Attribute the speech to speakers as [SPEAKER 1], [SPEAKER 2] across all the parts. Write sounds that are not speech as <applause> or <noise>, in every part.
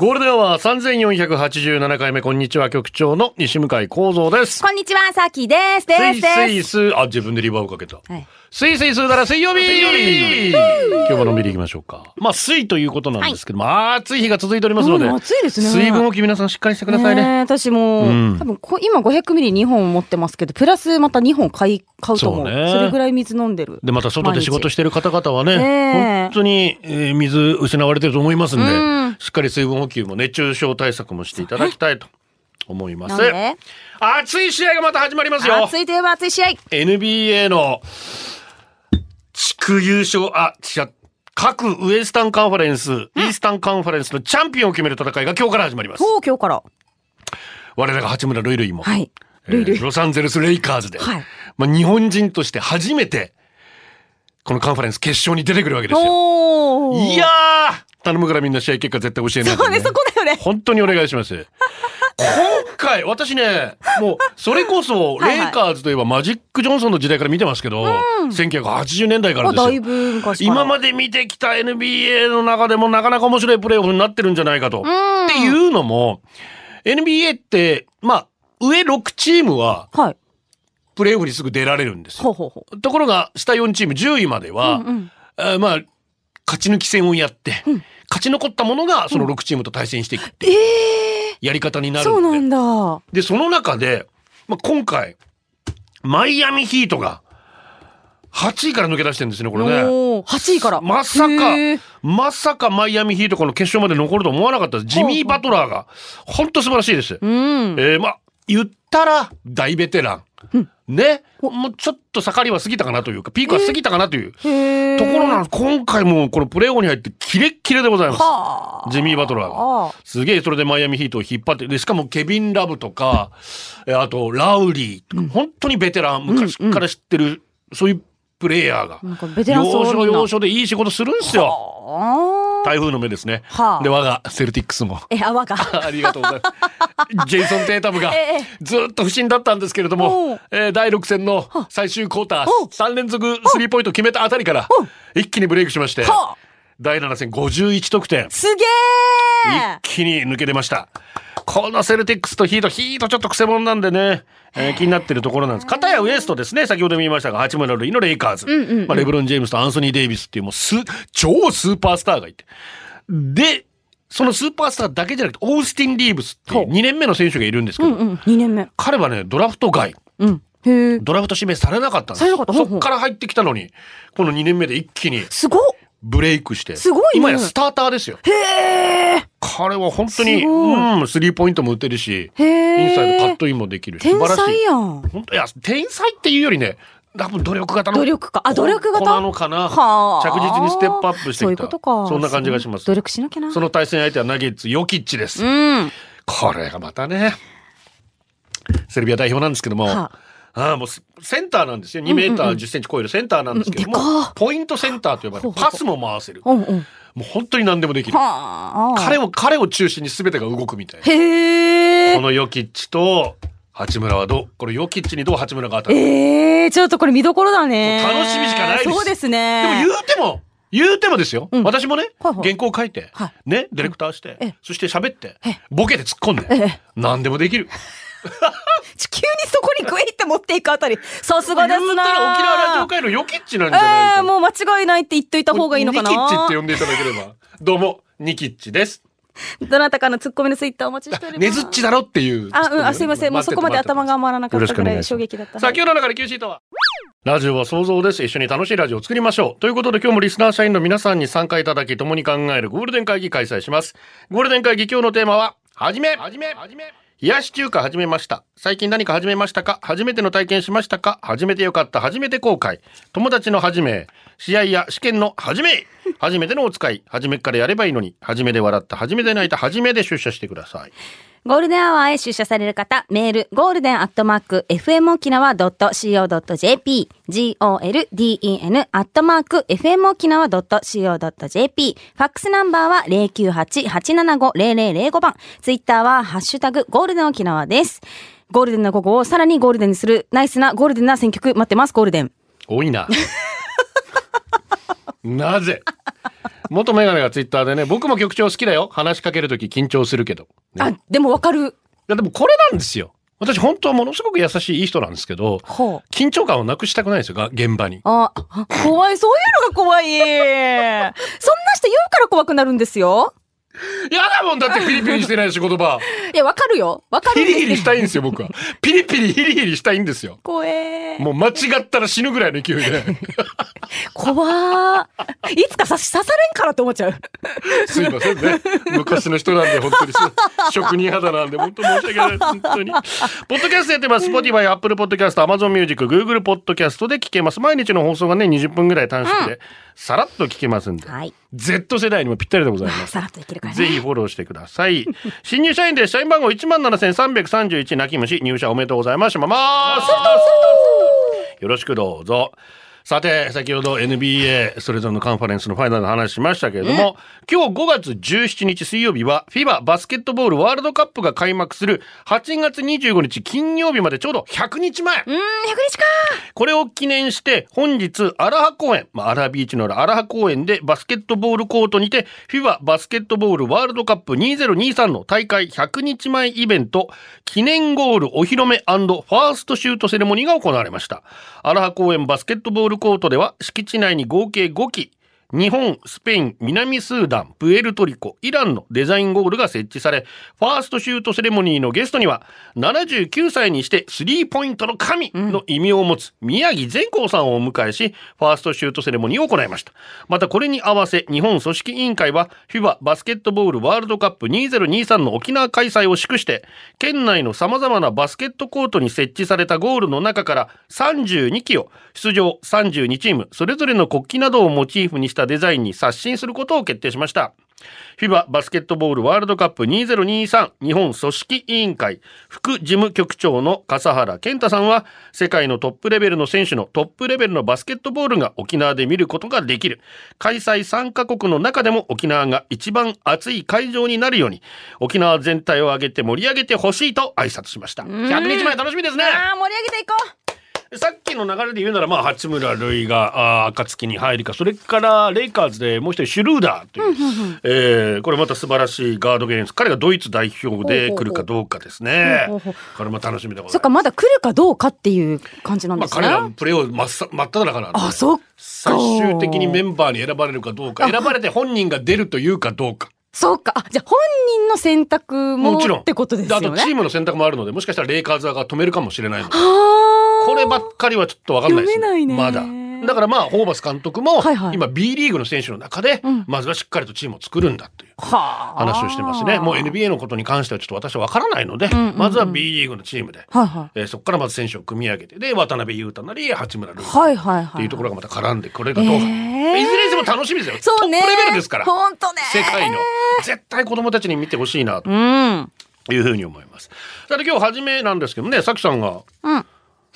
[SPEAKER 1] ゴールデンは三千四百八十七回目こんにちは局長の西向井光三です。
[SPEAKER 2] こんにちは、さきです。です。です。
[SPEAKER 1] スイスあ自分でリバーブかけた。
[SPEAKER 2] はい
[SPEAKER 1] スイスイスーだら水曜日今日ものんびり行きましょうか。まあ水ということなんですけども、暑い日が続いておりますので、
[SPEAKER 2] うん暑いですね
[SPEAKER 1] 水分補給皆さんしっかりしてくださいね。
[SPEAKER 2] ねえ私も、
[SPEAKER 1] うん
[SPEAKER 2] 多分こ今500ミリ2本持ってますけど、プラスまた2本買い、買うと思う。
[SPEAKER 1] そ
[SPEAKER 2] そ,、
[SPEAKER 1] ね
[SPEAKER 2] れぐらい水飲んでる。
[SPEAKER 1] でまた外で仕事してる方々はね、
[SPEAKER 2] ねえ
[SPEAKER 1] 本当に、えー水失われてると思いますんで、
[SPEAKER 2] うん
[SPEAKER 1] しっかり水分補給も熱中症対策もしていただきたいと思います。熱い試合がまた始まりますよ。
[SPEAKER 2] 暑いといえば暑い試合。
[SPEAKER 1] NBA の地区優勝、あ、違う。各ウエスタンカンファレンス、イースタンカンファレンスのチャンピオンを決める戦いが今日から始まります。
[SPEAKER 2] そう、今日から。
[SPEAKER 1] 我らが八村塁類も、
[SPEAKER 2] はい。
[SPEAKER 1] えー
[SPEAKER 2] ルイルイ。
[SPEAKER 1] ロサンゼルス・レイカーズで、
[SPEAKER 2] はい
[SPEAKER 1] まあ、日本人として初めて、このカンファレンス決勝に出てくるわけですよ。いやー頼むからみんな試合結果絶対教えないと
[SPEAKER 2] そうね、そこだよね。
[SPEAKER 1] 本当にお願いします。今回、私ね、<laughs> もう、それこそ、
[SPEAKER 2] はいはい
[SPEAKER 1] レイカーズといえばマジック・ジョンソンの時代から見てますけど、1980年代からですよ。
[SPEAKER 2] あだいぶ昔から。
[SPEAKER 1] 今まで見てきた NBA の中でもなかなか面白いプレーオフになってるんじゃないかと。っていうのも、NBA って、まあ、上6チームは
[SPEAKER 2] はい。
[SPEAKER 1] プレーオフにすぐ出られるんですよ。ところが、下4チーム、10位までは、あまあ、勝ち抜き戦をやって、勝ち残ったものがその6チームと対戦していくっていうやり方になる
[SPEAKER 2] そう
[SPEAKER 1] ので、
[SPEAKER 2] なんだ。
[SPEAKER 1] で、その中で、まあ、今回、マイアミヒートが8位から抜け出してるんですね、これね。
[SPEAKER 2] おー8位から。
[SPEAKER 1] まさかまさかマイアミヒートこの決勝まで残ると思わなかったです。ジミー・バトラーが、本当素晴らしいです。
[SPEAKER 2] うん。
[SPEAKER 1] えーまあ、言ったら大ベテラン。ね。もうちょっと盛りは過ぎたかなというか、ピークは過ぎたかなというところなんです。今回もこのプレーオフに入ってキレッキレでございます。
[SPEAKER 2] はあ
[SPEAKER 1] ジミー・バトラー
[SPEAKER 2] あ
[SPEAKER 1] が。すげえそれでマイアミヒートを引っ張って、で、しかもケビン・ラブとか、えあとラウリーとか、本当にベテラン、昔から知ってる、そういうプレイヤーが。要所要所でいい仕事するんですよ。
[SPEAKER 2] あ
[SPEAKER 1] 台風の目ですね。
[SPEAKER 2] はあ
[SPEAKER 1] で、我がセルティックスも。
[SPEAKER 2] ーえ、泡が。<laughs>
[SPEAKER 1] ありがとうございます。ジェイソン・テータムが
[SPEAKER 2] ええ
[SPEAKER 1] ずっと不振だったんですけれど
[SPEAKER 2] お
[SPEAKER 1] も
[SPEAKER 2] う、
[SPEAKER 1] えー第6戦の最終クォーター
[SPEAKER 2] おう
[SPEAKER 1] 3連続スリーポイント決めたあたりから一気にブレイクしまして
[SPEAKER 2] はあ、
[SPEAKER 1] 第7戦51得点。
[SPEAKER 2] すげえ
[SPEAKER 1] 一気に抜け出ました。このセルティックスとヒート、ヒートちょっと癖者なんでね、えー気になってるところなんです。片やウエストですね、先ほども言いましたが、八村塁のレイカーズ。まあ、レブロン・ジェームスとアンソニー・デイビスっていうもうス、超スーパースターがいて。で、そのスーパースターだけじゃなくて、オースティン・リーブスっていう2年目の選手がいるんですけど、
[SPEAKER 2] うん、2年目。
[SPEAKER 1] 彼はね、ドラフト外。
[SPEAKER 2] うん。へえ。
[SPEAKER 1] ドラフト指名されなかったんですそっから入ってきたのに、この2年目で一気に
[SPEAKER 2] すごっ
[SPEAKER 1] ブレイクして。
[SPEAKER 2] すごいね
[SPEAKER 1] 今やスターターですよ。
[SPEAKER 2] へえ。
[SPEAKER 1] 彼は本当に、うん、スリーポイントも打てるし。インサイドカットインもできるし。
[SPEAKER 2] 天。才やん。
[SPEAKER 1] 本当いや、天才っていうよりね、多分努力型の。
[SPEAKER 2] 努力家あ努力型？
[SPEAKER 1] 子なのかな。
[SPEAKER 2] はあ
[SPEAKER 1] 着実にステップアップしてきた。
[SPEAKER 2] そういうことか。
[SPEAKER 1] そんな感じがします。
[SPEAKER 2] 努力しなきゃな。
[SPEAKER 1] その対戦相手はナゲッツ、ヨキッチです。
[SPEAKER 2] うん。
[SPEAKER 1] これがまたね、セルビア代表なんですけども、
[SPEAKER 2] は
[SPEAKER 1] ああもうセセンターなんですよ。2メーター10センチ超えるセンターなんですけども、ポイントセンターと呼ばれるパスも回せる。もう本当に何でもできる。
[SPEAKER 2] はあ。
[SPEAKER 1] 彼を、彼を中心に全てが動くみたいな。このヨキッチと八村はどう？このヨキッチにどう八村が当たる？か
[SPEAKER 2] ええ、ちょっとこれ見どころだね。
[SPEAKER 1] 楽しみしかないです
[SPEAKER 2] そうです
[SPEAKER 1] でも
[SPEAKER 2] ね。
[SPEAKER 1] 言うても、言うてもですよ。
[SPEAKER 2] うん
[SPEAKER 1] 私もね、
[SPEAKER 2] はいはい
[SPEAKER 1] 原稿書いて、
[SPEAKER 2] はい
[SPEAKER 1] ね、ディレクターして、
[SPEAKER 2] ええ
[SPEAKER 1] そして喋って
[SPEAKER 2] ええ、
[SPEAKER 1] ボケて突っ込んで、
[SPEAKER 2] ええ
[SPEAKER 1] 何でもできる。<laughs>
[SPEAKER 2] 地球にそこにグイって持っていくあたり、さすがですな。
[SPEAKER 1] 言うたら沖縄ラジオ界のヨキッチなんじゃないかな。
[SPEAKER 2] ええもう間違いないって言っといた方がいいのかな。
[SPEAKER 1] ニキッチって呼んでいただければ。どうも、ニキッチです。
[SPEAKER 2] どなたかのツッコミのツイッターお待ちしております。
[SPEAKER 1] ねずっちだろっていう。
[SPEAKER 2] あ、うん、あ、すいません。もうそこまで頭が回らなかったぐらい衝撃だった。
[SPEAKER 1] さあ、今日の中で Q シートは？ラジオは想像です。一緒に楽しいラジオを作りましょう。ということで今日もリスナー社員の皆さんに参加いただき共に考えるゴールデン会議開催します。ゴールデン会議今日のテーマは、はじめはじめはじめ冷やし中華始めました。最近何か始めましたか？初めての体験しましたか？初めてよかった初めて後悔。友達の始め。試合や試験の始め。初めてのお使い。初めからやればいいのに。初めで笑った初めで泣いた初めで出社してください。
[SPEAKER 2] ゴールデンアワーへ出社される方、メール、ゴールデンアットマーク、FM 沖縄 .co.jp、golden アットマーク、FM 沖縄 .co.jp、ファックスナンバーは098-875-0005番、ツイッターはハッシュタグ、ゴールデン沖縄です。ゴールデンな午後をさらにゴールデンにする、ナイスなゴールデンな選曲待ってます、ゴールデン。
[SPEAKER 1] 多いな。<laughs> なぜ？<laughs> 元メガネがツイッターでね、僕も局長好きだよ。話しかけるとき緊張するけど。ね
[SPEAKER 2] あ、でもわかる。
[SPEAKER 1] いやでもこれなんですよ。私本当はものすごく優しいいい人なんですけど。緊張感をなくしたくないんですよ、が現場に。
[SPEAKER 2] あ、あ怖い、そういうのが怖い。そんな人言うから怖くなるんですよ。
[SPEAKER 1] やだもんだってピリピリしてないし、言葉。
[SPEAKER 2] いや、わかるよ。わかる
[SPEAKER 1] ヒ
[SPEAKER 2] んです
[SPEAKER 1] リヒリしたいんですよ、僕は。ピリピリヒリヒリしたいんですよ。
[SPEAKER 2] 怖え。
[SPEAKER 1] もう間違ったら死ぬぐらいの勢いで。
[SPEAKER 2] 怖ーいつか刺されんからって思っちゃう。
[SPEAKER 1] すいませんね。昔の人なんで、本当にす職人肌なんで、本当申し訳ない。本当に。ポッドキャストやってます。Spotify、Apple Podcast、Amazon Music、Google Podcast で聞けます。毎日の放送がね、20分ぐらい短縮で、さらっと聞けますんで。
[SPEAKER 2] はい。
[SPEAKER 1] Z 世代にもぴったりでございます。
[SPEAKER 2] さらっといけるからね。
[SPEAKER 1] ぜひフォローしてください。<laughs> 新入社員で社員番号17,331泣き虫入社おめでとうございます。します。よろしくどうぞ。さて、先ほど NBA それぞれのカンファレンスのファイナルの話しましたけれども、今日5月17日水曜日は FIBA バスケットボールワールドカップが開幕する8月25日金曜日までちょうど100日前。
[SPEAKER 2] うーん、100日か
[SPEAKER 1] これを記念して本日アラハ公園、まあ、アラビーチのあるアラハ公園でバスケットボールコートにて FIBA バスケットボールワールドカップ2023の大会100日前イベント記念ゴールお披露目ファーストシュートセレモニーが行われました。アラハ公園バスケットボールコートでは敷地内に合計5機日本、スペイン、南スーダン、プエルトリコ、イランのデザインゴールが設置され、ファーストシュートセレモニーのゲストには、79歳にしてスリーポイントの神の異名を持つ宮城善光さんをお迎えし、ファーストシュートセレモニーを行いました。またこれに合わせ、日本組織委員会は、FIBA バスケットボールワールドカップ2023の沖縄開催を祝して、県内の様々なバスケットコートに設置されたゴールの中から32機を出場32チーム、それぞれの国旗などをモチーフにしたデザインに刷新することを決定しました。FIBA バスケットボールワールドカップ2023日本組織委員会副事務局長の笠原健太さんは世界のトップレベルの選手のトップレベルのバスケットボールが沖縄で見ることができる。開催参加国の中でも沖縄が一番熱い会場になるように沖縄全体を挙げて盛り上げてほしいと挨拶しました。100日前楽しみですね。
[SPEAKER 2] あー、盛り上げていこ
[SPEAKER 1] さっきの流れで言うなら、まあ、八村塁が、あー暁に入るか、それから、レイカーズでもう一人、シュルーダーという、えーこれまた素晴らしいガードゲームです。彼がドイツ代表で来るかどうかですね。これも楽しみでございます。
[SPEAKER 2] そっか、まだ来るかどうかっていう感じなん
[SPEAKER 1] まあ、
[SPEAKER 2] ですね。
[SPEAKER 1] 彼らプレーを真っさ真っ只中なんで。
[SPEAKER 2] あ、そっか。
[SPEAKER 1] 最終的にメンバーに選ばれるかどうか、選ばれて本人が出るというかどうか。
[SPEAKER 2] そっか。あ、じゃあ本人の選択も
[SPEAKER 1] もちろん。
[SPEAKER 2] ってことですよね。
[SPEAKER 1] あとチームの選択もあるので、もしかしたらレイカーズ側が止めるかもしれないので。
[SPEAKER 2] はー
[SPEAKER 1] こればっかりはちょっとわかんないです
[SPEAKER 2] 読めないね
[SPEAKER 1] まだ。だからまあ、ホーバス監督も今 B リーグの選手の中で、まずはしっかりとチームを作るんだという
[SPEAKER 2] はあ
[SPEAKER 1] 話をしてますね。もう NBA のことに関してはちょっと私はわからないので、まずは B リーグのチームで。えーそこからまず選手を組み上げて、で、渡辺裕太なり、八村塁。っていうところがまた絡んでくれるかどうか。
[SPEAKER 2] えー
[SPEAKER 1] いずれにしても楽しみですよ。
[SPEAKER 2] そうね。
[SPEAKER 1] トップレベルですから。
[SPEAKER 2] ほんとね。
[SPEAKER 1] 世界の。絶対子供たちに見てほしいなと
[SPEAKER 2] うん。
[SPEAKER 1] いうふうに思います。さて今日初めなんですけどね、さきさんが、
[SPEAKER 2] うん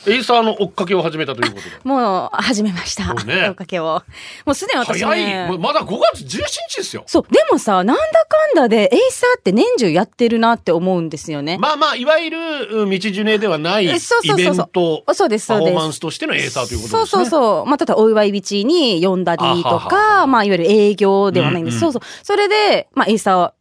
[SPEAKER 1] エイサーの追っかけを始めたということで。
[SPEAKER 2] もう、始めました。
[SPEAKER 1] ね
[SPEAKER 2] 追っかけを。もうすでに私
[SPEAKER 1] 早
[SPEAKER 2] ね。
[SPEAKER 1] い。もうまだ5月17日ですよ。
[SPEAKER 2] そう。でもさ、なんだかんだで、エイサーって年中やってるなって思うんですよね。
[SPEAKER 1] まあまあ、いわゆるうん道ジュネではないイ
[SPEAKER 2] えそうそう
[SPEAKER 1] ベ
[SPEAKER 2] そうそう
[SPEAKER 1] ント、
[SPEAKER 2] そうですそうです
[SPEAKER 1] パフォーマンスとしてのエイサーということですね。
[SPEAKER 2] そうそうそう。まあ、例えばお祝い日に呼んだりと
[SPEAKER 1] あはは
[SPEAKER 2] まあ、いわゆる営業ではないんです。
[SPEAKER 1] うん
[SPEAKER 2] そうそう。それで、まあ、エイサーを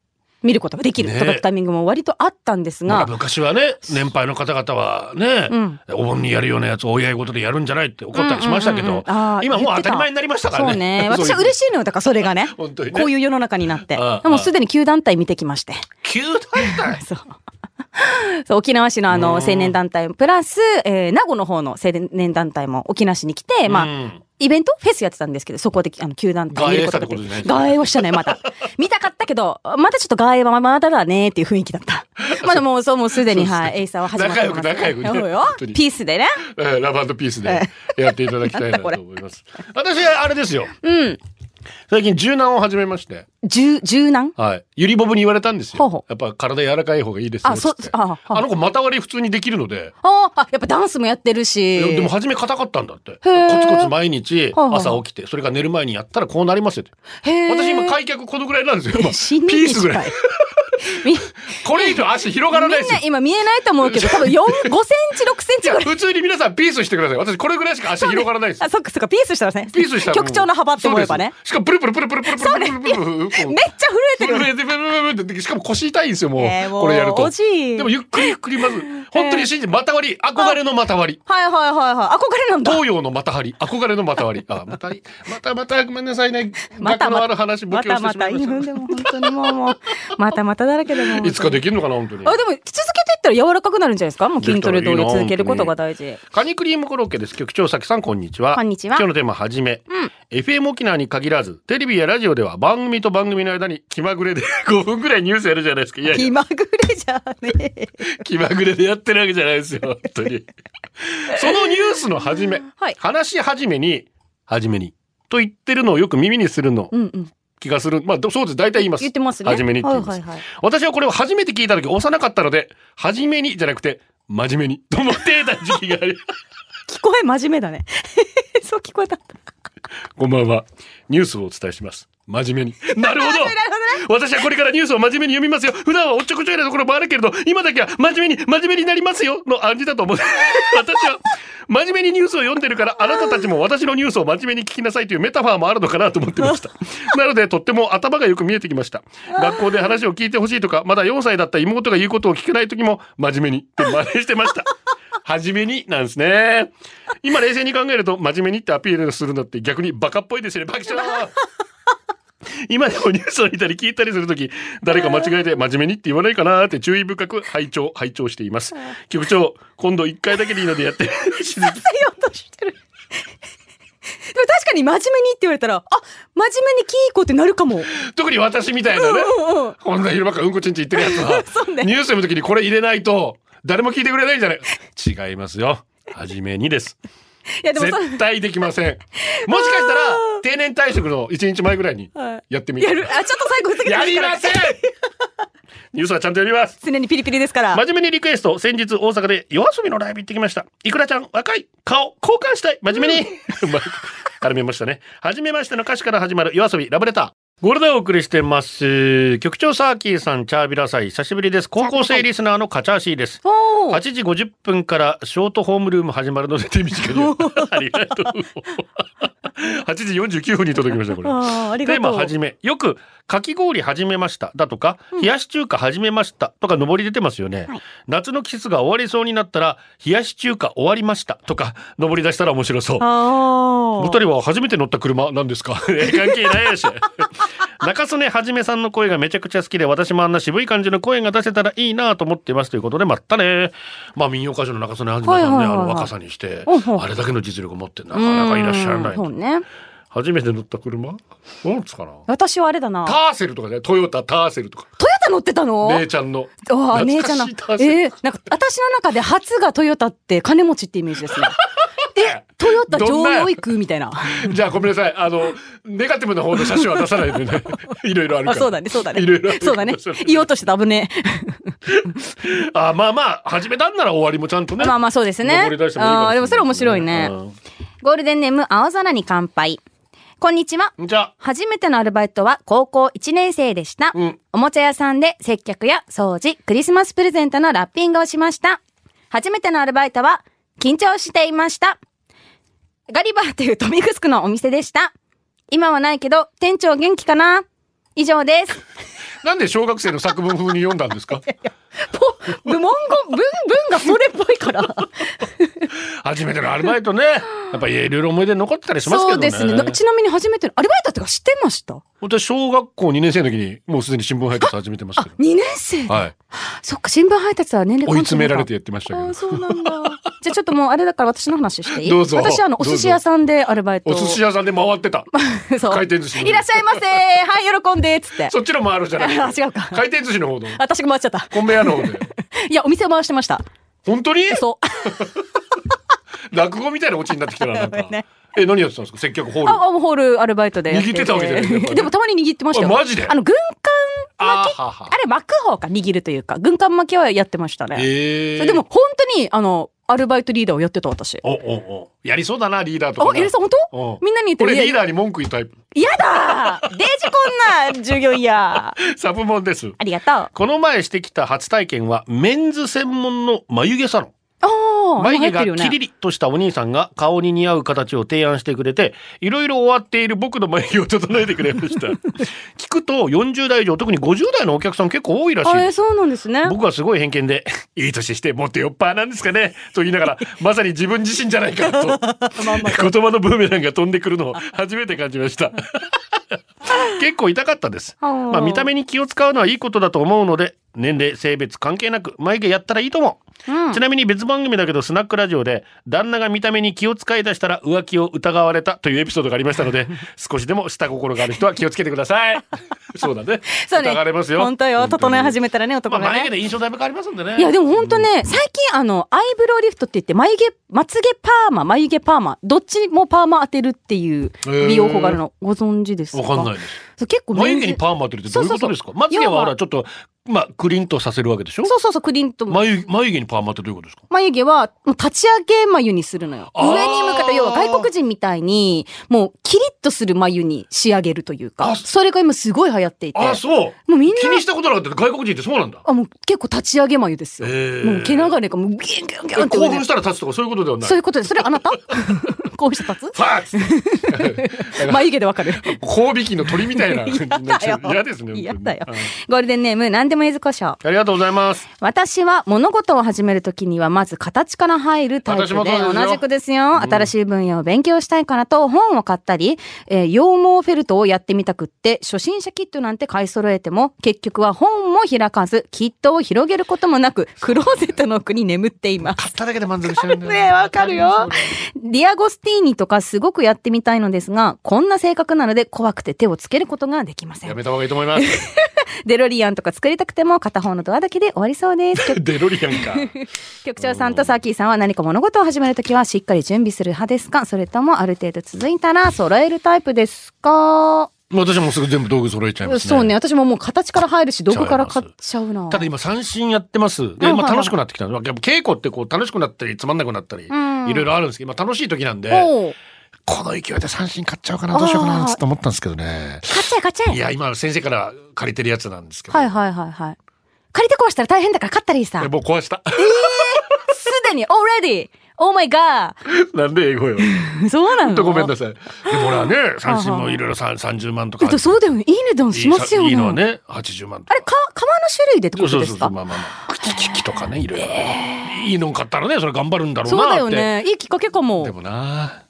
[SPEAKER 2] 見ることができる、
[SPEAKER 1] ね
[SPEAKER 2] 届くタイミングも割とあったんですが
[SPEAKER 1] 昔はね、年配の方々はね、
[SPEAKER 2] うん
[SPEAKER 1] お盆にやるようなやつをお祝い事でやるんじゃないって怒ったりしましたけど今もう当たり前になりましたからね。
[SPEAKER 2] そうね。<laughs> 私は嬉しいのよ。だからそれがね。<laughs>
[SPEAKER 1] 本当にね
[SPEAKER 2] こういう世の中になって。でもすでに旧団体見てきまして。
[SPEAKER 1] 急だった
[SPEAKER 2] そう。<laughs> そう沖縄市のあの
[SPEAKER 1] うん
[SPEAKER 2] 青年団体プラス、えー名護の方の青年団体も沖縄市に来て、まあ、
[SPEAKER 1] うん
[SPEAKER 2] イベントフェスやってたんですけど、そこであの球団体見ることができ
[SPEAKER 1] 外衛した
[SPEAKER 2] ね、また。見たかったけど、またちょっと外衛はまだだねっていう雰囲気だった。まだもうそう、もうすでに、はい、エイサーは始まってます、
[SPEAKER 1] 仲良く仲良くね
[SPEAKER 2] ピースでね。
[SPEAKER 1] えーラブピースでやっていただきたいなと思います。<laughs> 私はあれですよ。
[SPEAKER 2] うん。
[SPEAKER 1] 最近柔軟を始めまして、
[SPEAKER 2] 柔、柔軟？
[SPEAKER 1] はい。ゆりボブに言われたんですよ。
[SPEAKER 2] ほうほう
[SPEAKER 1] やっぱ体柔らかい方がいいですよ。
[SPEAKER 2] あそうあは
[SPEAKER 1] あの子股割り普通にできるので、
[SPEAKER 2] ああ、やっぱダンスもやってる
[SPEAKER 1] い
[SPEAKER 2] し。
[SPEAKER 1] やでも初め硬かったんだって。コ
[SPEAKER 2] ー
[SPEAKER 1] ツコツ毎日朝起きて、それが寝る前にやったらこうなりますよって。
[SPEAKER 2] へー
[SPEAKER 1] 私今開脚このぐらいなんですよ。<laughs> ピースぐらい。
[SPEAKER 2] み、
[SPEAKER 1] これ以上足広がらないですよ。
[SPEAKER 2] 今見えないと思うけど、多分4、5センチ、6センチぐらい。
[SPEAKER 1] 普通に皆さんピースしてください。私これぐらいしか足広がらないです
[SPEAKER 2] あ、。そっかそっか、ピースしたらね。
[SPEAKER 1] ピースしたら
[SPEAKER 2] 曲調の幅って思えばね
[SPEAKER 1] しかもプルプルプルプルプルプルプルプル
[SPEAKER 2] めっちゃ震えてる。
[SPEAKER 1] 震えてブルブルブルってしかも腰痛いんですよもう,、これやるとでもゆっくりゆっくりまず本当に信じて股割り憧れの股割り。
[SPEAKER 2] はいはいはいはい。憧れなんだ。
[SPEAKER 1] 東洋の股割り。憧れの股割り。あまたまたまたごめんなさいね。
[SPEAKER 2] また
[SPEAKER 1] 学のある話ボ
[SPEAKER 2] また。ま
[SPEAKER 1] た
[SPEAKER 2] でも本当にもうもう、<laughs> またまただらけでもう。
[SPEAKER 1] いつかできるのかな本当に。
[SPEAKER 2] あ、でも続けていったら柔らかくなるんじゃないですか？もう筋トレ通り続けることが大事。
[SPEAKER 1] カニクリームコロッケです。局長さきさんこんにちは。
[SPEAKER 2] こんにちは
[SPEAKER 1] 今日のテーマはじめ、FM 沖縄に限らずテレビやラジオでは番組と番組の間に気まぐれで <laughs> 5分ぐらいニュースやるじゃないですか。いや
[SPEAKER 2] 気まぐれじゃねえ。<laughs>
[SPEAKER 1] 気まぐれでやってるわけじゃないですよ、<laughs> 本当に。そのニュースの始め、
[SPEAKER 2] はい
[SPEAKER 1] 話し始めに、始めに、と言ってるのをよく耳にするの、
[SPEAKER 2] うんうん。
[SPEAKER 1] 気がする。まあ、どそうです。大体言います。
[SPEAKER 2] 言ってますね。
[SPEAKER 1] 初めにって言います。
[SPEAKER 2] はいはいはい。
[SPEAKER 1] 私はこれを初めて聞いた時幼かったので、初めにじゃなくて、真面目に、と思っていた時期があり、<laughs>
[SPEAKER 2] 聞こえ真面目だね。<laughs> そう聞こえた。
[SPEAKER 1] こんばんは。ニュースをお伝えします。真面目に。<laughs> なるほど私はこれからニュースを真面目に読みますよ。普段はおっちょこちょいなところもあるけれど、今だけは真面目に、真面目になりますよの暗示だと思う。<laughs> 私は真面目にニュースを読んでるから、あなたたちも私のニュースを真面目に聞きなさいというメタファーもあるのかなと思ってました。<laughs> なので、とっても頭がよく見えてきました。学校で話を聞いてほしいとか、まだ4歳だった妹が言うことを聞けない時も、真面目にって真似してました。初めになんですね。今冷静に考えると、真面目にってアピールするのって逆にバカっぽいですね。爆笑今でもニュースを見たり聞いたりするとき、誰か間違えて真面目にって言わないかなって注意深く拝聴、拝聴しています。局長、今度一回だけでいいのでやって。静か
[SPEAKER 2] 言おうとしてる。でも確かに真面目にって言われたら、あ、真面目にキーコってなるかも。
[SPEAKER 1] 特に私みたいなね、
[SPEAKER 2] うんうん。
[SPEAKER 1] こんな昼間からうんこちんちん言ってるやつは、<laughs> ニュース読むときにこれ入れないと、誰も聞いてくれないんじゃない違いますよ。初めにです。
[SPEAKER 2] いやでもそ
[SPEAKER 1] 絶対できません。もしかしたら、定年退職の1日前ぐらいに
[SPEAKER 2] はい
[SPEAKER 1] やってみて。
[SPEAKER 2] やる。あ、ちょっと最後ふ
[SPEAKER 1] やりませんニュースはちゃんとやります。<laughs>
[SPEAKER 2] 常にピリピリですから。
[SPEAKER 1] 真面目にリクエスト、先日大阪で夜遊びのライブ行ってきました。いくらちゃん、若い、顔、交換したい、真面目に。<laughs> ま絡めましたね。はじめましての歌詞から始まる夜遊び、ラブレター。ゴールデンお送りしてます。局長サーキーさん、チャービラサイ、久しぶりです。高校生リスナーのカチャーシーです。
[SPEAKER 2] おー
[SPEAKER 1] 8時50分からショートホームルーム始まるので手短に。<laughs> ありがとう。8時49分に届きました、これ。テ。ーマはじめ。よく、かき氷始めました。だとか、冷やし中華始めました。とか、上り出てますよね。夏の季節が終わりそうになったら、冷やし中華終わりました。とか、上り出したら面白そう。
[SPEAKER 2] あ
[SPEAKER 1] お二人は初めて乗った車なんですか？<laughs> え関係ないやし。<laughs> 中曽根はじめさんの声がめちゃくちゃ好きで、私もあんな渋い感じの声が出せたらいいなと思ってますということで、まったね。まあ民謡歌手の中曽根はじめさんね、
[SPEAKER 2] はいはいはいはい
[SPEAKER 1] あの若さにして、あれだけの実力を持ってな
[SPEAKER 2] あ。
[SPEAKER 1] かなかいらっしゃらない。初めて乗った車？なんつかな？
[SPEAKER 2] 私はあれだな。
[SPEAKER 1] ターセルとかね、トヨタターセルとか、
[SPEAKER 2] トヨタ乗ってたの？
[SPEAKER 1] 姉ちゃんの。
[SPEAKER 2] ああ、姉ちゃんな。
[SPEAKER 1] 懐かしいターセル
[SPEAKER 2] えーなんか、私の中で初がトヨタって金持ちってイメージですね。<laughs> え、トヨタ上陽行くみたいな。<laughs>
[SPEAKER 1] じゃあごめんなさい。あの、ネガティブな方の車種は出さないでね。<laughs> いろいろあるから。
[SPEAKER 2] あ、そうだね、そうだね。
[SPEAKER 1] いろいろ
[SPEAKER 2] そうだね。言おうとしてた危ね
[SPEAKER 1] あまあまあ、始めたんなら終わりもちゃんと
[SPEAKER 2] え。
[SPEAKER 1] ね。
[SPEAKER 2] まあまあそうですね。ああ、でもそれ面白いね。ゴールデンネーム、青空に乾杯。こんにちは。
[SPEAKER 1] うんじゃあ、
[SPEAKER 2] 初めてのアルバイトは高校1年生でした。
[SPEAKER 1] うん
[SPEAKER 2] おもちゃ屋さんで接客や掃除、クリスマスプレゼントのラッピングをしました。初めてのアルバイトは緊張していました。ガリバーという富城のお店でした。今はないけど、店長元気かな？以上です。<laughs>
[SPEAKER 1] なんで小学生の作文風に読んだんですか？<laughs>
[SPEAKER 2] ぽ、文言、文、文がそれっぽいから。<laughs>
[SPEAKER 1] 初めてのアルバイトね。やっぱりいろいろ思い出残ってたりしますけどね。
[SPEAKER 2] そうですね。なちなみに初めてのアルバイトってか知ってました？
[SPEAKER 1] 本当は小学校2年生の時にもうすでに新聞配達始めてます
[SPEAKER 2] あ
[SPEAKER 1] けど、。
[SPEAKER 2] 2年生
[SPEAKER 1] はい。
[SPEAKER 2] そっか、新聞配達は年齢
[SPEAKER 1] 追い詰められて
[SPEAKER 2] 関
[SPEAKER 1] やってましたけど。
[SPEAKER 2] そうなんだ。じゃあちょっともうあれだから私の話していい？
[SPEAKER 1] どうぞ
[SPEAKER 2] 私あの、お寿司屋さんでアルバイト
[SPEAKER 1] お寿司屋さんで回ってた。<laughs>
[SPEAKER 2] そう
[SPEAKER 1] 回転寿司の
[SPEAKER 2] いらっしゃいませはい、喜んでっつって。
[SPEAKER 1] そっちの回るじゃない。
[SPEAKER 2] あ違うか
[SPEAKER 1] 回転寿司の方の。
[SPEAKER 2] 私が回っちゃった。
[SPEAKER 1] コンベヤの方で。
[SPEAKER 2] いや、お店を回してました。
[SPEAKER 1] 本当に？
[SPEAKER 2] そ <laughs>
[SPEAKER 1] 落語みたいなオチになってきたな、なんか。
[SPEAKER 2] ね
[SPEAKER 1] え、何やってたんですか？接客ホール。
[SPEAKER 2] あ、あホールアルバイトでや
[SPEAKER 1] 握ってたわけじゃないで
[SPEAKER 2] もたまに握ってましたよ。
[SPEAKER 1] あマジで？
[SPEAKER 2] あの、軍艦
[SPEAKER 1] あ
[SPEAKER 2] 巻き？あれ巻く方か、握るというか。軍艦巻きはやってましたね。
[SPEAKER 1] え
[SPEAKER 2] そうでも、本当に、あの、アルバイトリーダーをやってた私。
[SPEAKER 1] お、お、お。やりそうだな、リーダーとかな。
[SPEAKER 2] あ、エリさん本当
[SPEAKER 1] うん
[SPEAKER 2] みんなに言ってる。いや
[SPEAKER 1] 俺リーダーに文句言うタイプ。
[SPEAKER 2] やだデジこんな従業員や。
[SPEAKER 1] サブモンです。
[SPEAKER 2] ありがとう。
[SPEAKER 1] この前してきた初体験は、メンズ専門の眉毛サロン。
[SPEAKER 2] ああ、
[SPEAKER 1] 眉毛がキリリとしたお兄さんが顔に似合う形を提案してくれて、いろいろ終わっている僕の眉毛を整えてくれました。<laughs> 聞くと40代以上、特に50代のお客さん結構多いらしい。
[SPEAKER 2] そうなんですね。
[SPEAKER 1] 僕はすごい偏見で、いい年してもっと酔っ払なんですかねと言いながら、まさに自分自身じゃないかと、<laughs> 言葉のブーメランが飛んでくるのを初めて感じました。<laughs> 結構痛かったです。まあ見た目に気を使うのはいいことだと思うので、年齢、性別関係なく眉毛やったらいいと思う。ちなみに別番組だけどスナックラジオで旦那が見た目に気を使い出したら浮気を疑われたというエピソードがありましたので <laughs> 少しでも下心がある人は気をつけてください。<laughs> そうだね。
[SPEAKER 2] そうね。
[SPEAKER 1] 疑われますよ。
[SPEAKER 2] 本当よ。整え始めたらね、
[SPEAKER 1] ま
[SPEAKER 2] 男がね。
[SPEAKER 1] あ眉毛で印象だいぶ変わりますんでね。
[SPEAKER 2] いや、でも本当ね、最近あの、アイブロウリフトって言って、眉毛、まつげパーマ、眉毛パーマ、どっちもパーマ当てるっていう美容法があるの、ご存知ですか？
[SPEAKER 1] わかんないです。
[SPEAKER 2] 結構
[SPEAKER 1] 眉毛にパーマ当てるってどういうことですか？まつげはほらちょっとまあクリンとさせるわけでしょ？
[SPEAKER 2] そうそうそう、クリントも。
[SPEAKER 1] 眉眉毛にパーマってどういうことですか？
[SPEAKER 2] 眉毛は、もう立ち上げ眉にするのよ。上に向かって、要は外国人みたいに、もうキリッとする眉に仕上げるというか、
[SPEAKER 1] あ
[SPEAKER 2] それが今すごい流行っていて。
[SPEAKER 1] あそう。
[SPEAKER 2] もうみんな
[SPEAKER 1] 気にしたことなかった外国人ってそうなんだ。
[SPEAKER 2] あ、もう結構立ち上げ眉ですよ。もう毛流れがもうギュンギュンギュンって
[SPEAKER 1] 興奮したら立つとかそういうことではない。
[SPEAKER 2] そういうことで、それあなた？<laughs> こうして立
[SPEAKER 1] ファーッつって。
[SPEAKER 2] つ <laughs> 眉毛でわかる。<laughs>
[SPEAKER 1] 交尾機の鳥みたいな
[SPEAKER 2] 嫌だよ。
[SPEAKER 1] 嫌ですね
[SPEAKER 2] 嫌だよ。
[SPEAKER 1] はい
[SPEAKER 2] ゴールデンネーム、なんでもゆずこしょう。
[SPEAKER 1] ありがとうございます
[SPEAKER 2] 私は物事を始めるときにはまず形から入るタイプで同じくですよ、新しい分野を勉強したいからと本を買ったり、えー羊毛フェルトをやってみたくって初心者キットなんて買い揃えても結局は本も開かずキットを広げることもなくクローゼットの奥に眠っています。
[SPEAKER 1] 買っただけで満足しちゃうんだよ <laughs>
[SPEAKER 2] ねわかるよ。ディアゴスティーニとかすごくやってみたいのですが、こんな性格なので怖くて手をつけることができません。
[SPEAKER 1] やめた方がいいと思います <laughs>
[SPEAKER 2] デロリアンとか作りたくても片方のドアだけで終わりそうです。<laughs>
[SPEAKER 1] デロリアンか <laughs>
[SPEAKER 2] 局長さんとサーキーさんは何か物事を始めるときはしっかり準備する派ですか？それともある程度続いたら揃えるタイプですか？
[SPEAKER 1] 私もすぐ全部道具揃えちゃいますね
[SPEAKER 2] そうね。私ももう形から入るし、道具から買っちゃうな。
[SPEAKER 1] ただ今三振やってます。で、
[SPEAKER 2] はいはい
[SPEAKER 1] まあ楽しくなってきたの。やっぱ稽古ってこう楽しくなったりつまんなくなったり、い
[SPEAKER 2] ん
[SPEAKER 1] ろいろあるんですけど、今楽しい時なんで、この勢いで三振買っちゃおうかな、どうしようかな、つって思ったんですけどね。
[SPEAKER 2] 買っちゃえ買っちゃえ
[SPEAKER 1] いや、今先生から借りてるやつなんですけど。
[SPEAKER 2] はいはいはいはい。借りて壊したら大変だから買ったらいいさ
[SPEAKER 1] え。もう壊した。
[SPEAKER 2] すでに？Already! Oh my god! <laughs>
[SPEAKER 1] なんで英語よ。
[SPEAKER 2] そうなの？
[SPEAKER 1] ごめんなさい。でもほらね、三振もいろいろさ30万とか。
[SPEAKER 2] そうだよね。いい値段しますよね。
[SPEAKER 1] いいのはね、80万とか。
[SPEAKER 2] あれ、か、革の種類でって
[SPEAKER 1] そうそうそうそう、
[SPEAKER 2] ことですか
[SPEAKER 1] まあまあまあ。口利きとかね、いろいろ。いいの買ったらね、それ頑張るんだろう
[SPEAKER 2] そう
[SPEAKER 1] なって。
[SPEAKER 2] だよね。いいきっかけかも
[SPEAKER 1] で。もな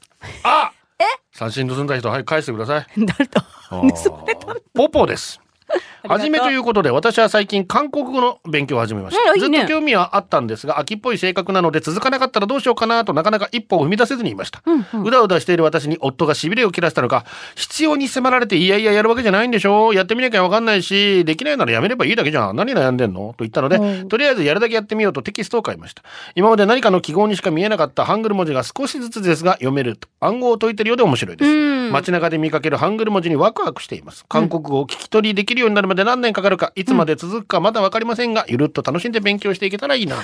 [SPEAKER 1] あ！え？三振盗んだ人、はい、返してください。
[SPEAKER 2] 誰だ？
[SPEAKER 1] あー。
[SPEAKER 2] 盗まれた
[SPEAKER 1] ポポです。<laughs>
[SPEAKER 2] りがとう。
[SPEAKER 1] はじめということで私は最近韓国語の勉強を始めました、
[SPEAKER 2] うんいいね。
[SPEAKER 1] ずっと興味はあったんですが秋っぽい性格なので続かなかったらどうしようかなとなかなか一歩を踏み出せずにいました、うだうだしている私に夫がしびれを切らしたのか必要に迫られていやいややるわけじゃないんでしょやってみなきゃわかんないしできないならやめればいいだけじゃん。何悩んでんの？と言ったので、とりあえずやるだけやってみようとテキストを買いました。今まで何かの記号にしか見えなかったハングル文字が少しずつですが読めると。暗号を解いてるようで面白いです。街中で見かけるハングル文字にワクワクしています。韓国語を聞き取りできるようになるまで何年かかるかいつまで続くかまだわかりませんがゆるっと楽しんで勉強していけたらいいな。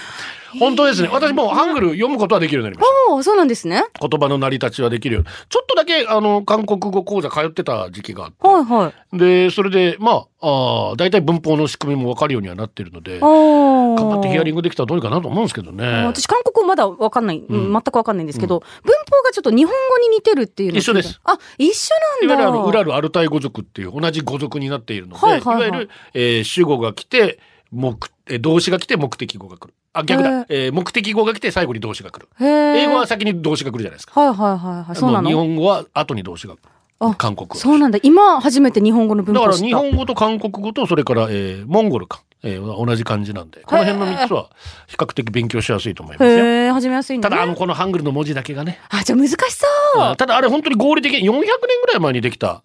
[SPEAKER 1] 本当ですね。私もうハングル読むことはできるようになりました。
[SPEAKER 2] おお、そうなんですね。
[SPEAKER 1] 言葉の成り立ちはできるように。ちょっとだけあの韓国語講座通ってた時期があって。
[SPEAKER 2] はいはい。
[SPEAKER 1] でそれでまああー大体文法の仕組みもわかるようにはなってるので。
[SPEAKER 2] お
[SPEAKER 1] 頑張ってヒアリン
[SPEAKER 2] グ。
[SPEAKER 1] グできたらどうにかなと思うんですけどね
[SPEAKER 2] 私、韓国語まだわかんない、うん
[SPEAKER 1] うん
[SPEAKER 2] 全くわかんないんですけど、文法がちょっと日本語に似てるっていう
[SPEAKER 1] 一緒です。
[SPEAKER 2] あ、一緒
[SPEAKER 1] い
[SPEAKER 2] なんだ。
[SPEAKER 1] わゆるウラルアルタイ語族っていう同じ語族になっているので、
[SPEAKER 2] はいはいはい
[SPEAKER 1] いわゆる、えー主語が来て目えー動詞が来て目的語が来るあ逆だ、えー目的語が来て最後に動詞が来る。英語は先に動詞が来るじゃないですか、
[SPEAKER 2] はいはいはいはい。そうなの？
[SPEAKER 1] も日本語は後に動詞が来る
[SPEAKER 2] あ
[SPEAKER 1] 韓国語
[SPEAKER 2] そうなんだ。今初めて日本語の文
[SPEAKER 1] だから。日本語と韓国語とそれから、えーモンゴルか、えー同じ感じなんでこの辺の3つは比較的勉強しやすいと思いますよ
[SPEAKER 2] へえ、始めやすいね。
[SPEAKER 1] ただあのこのハングルの文字だけがね
[SPEAKER 2] あ、じゃあ難しそう。
[SPEAKER 1] あただあれ本当に合理的400年ぐらい前にできた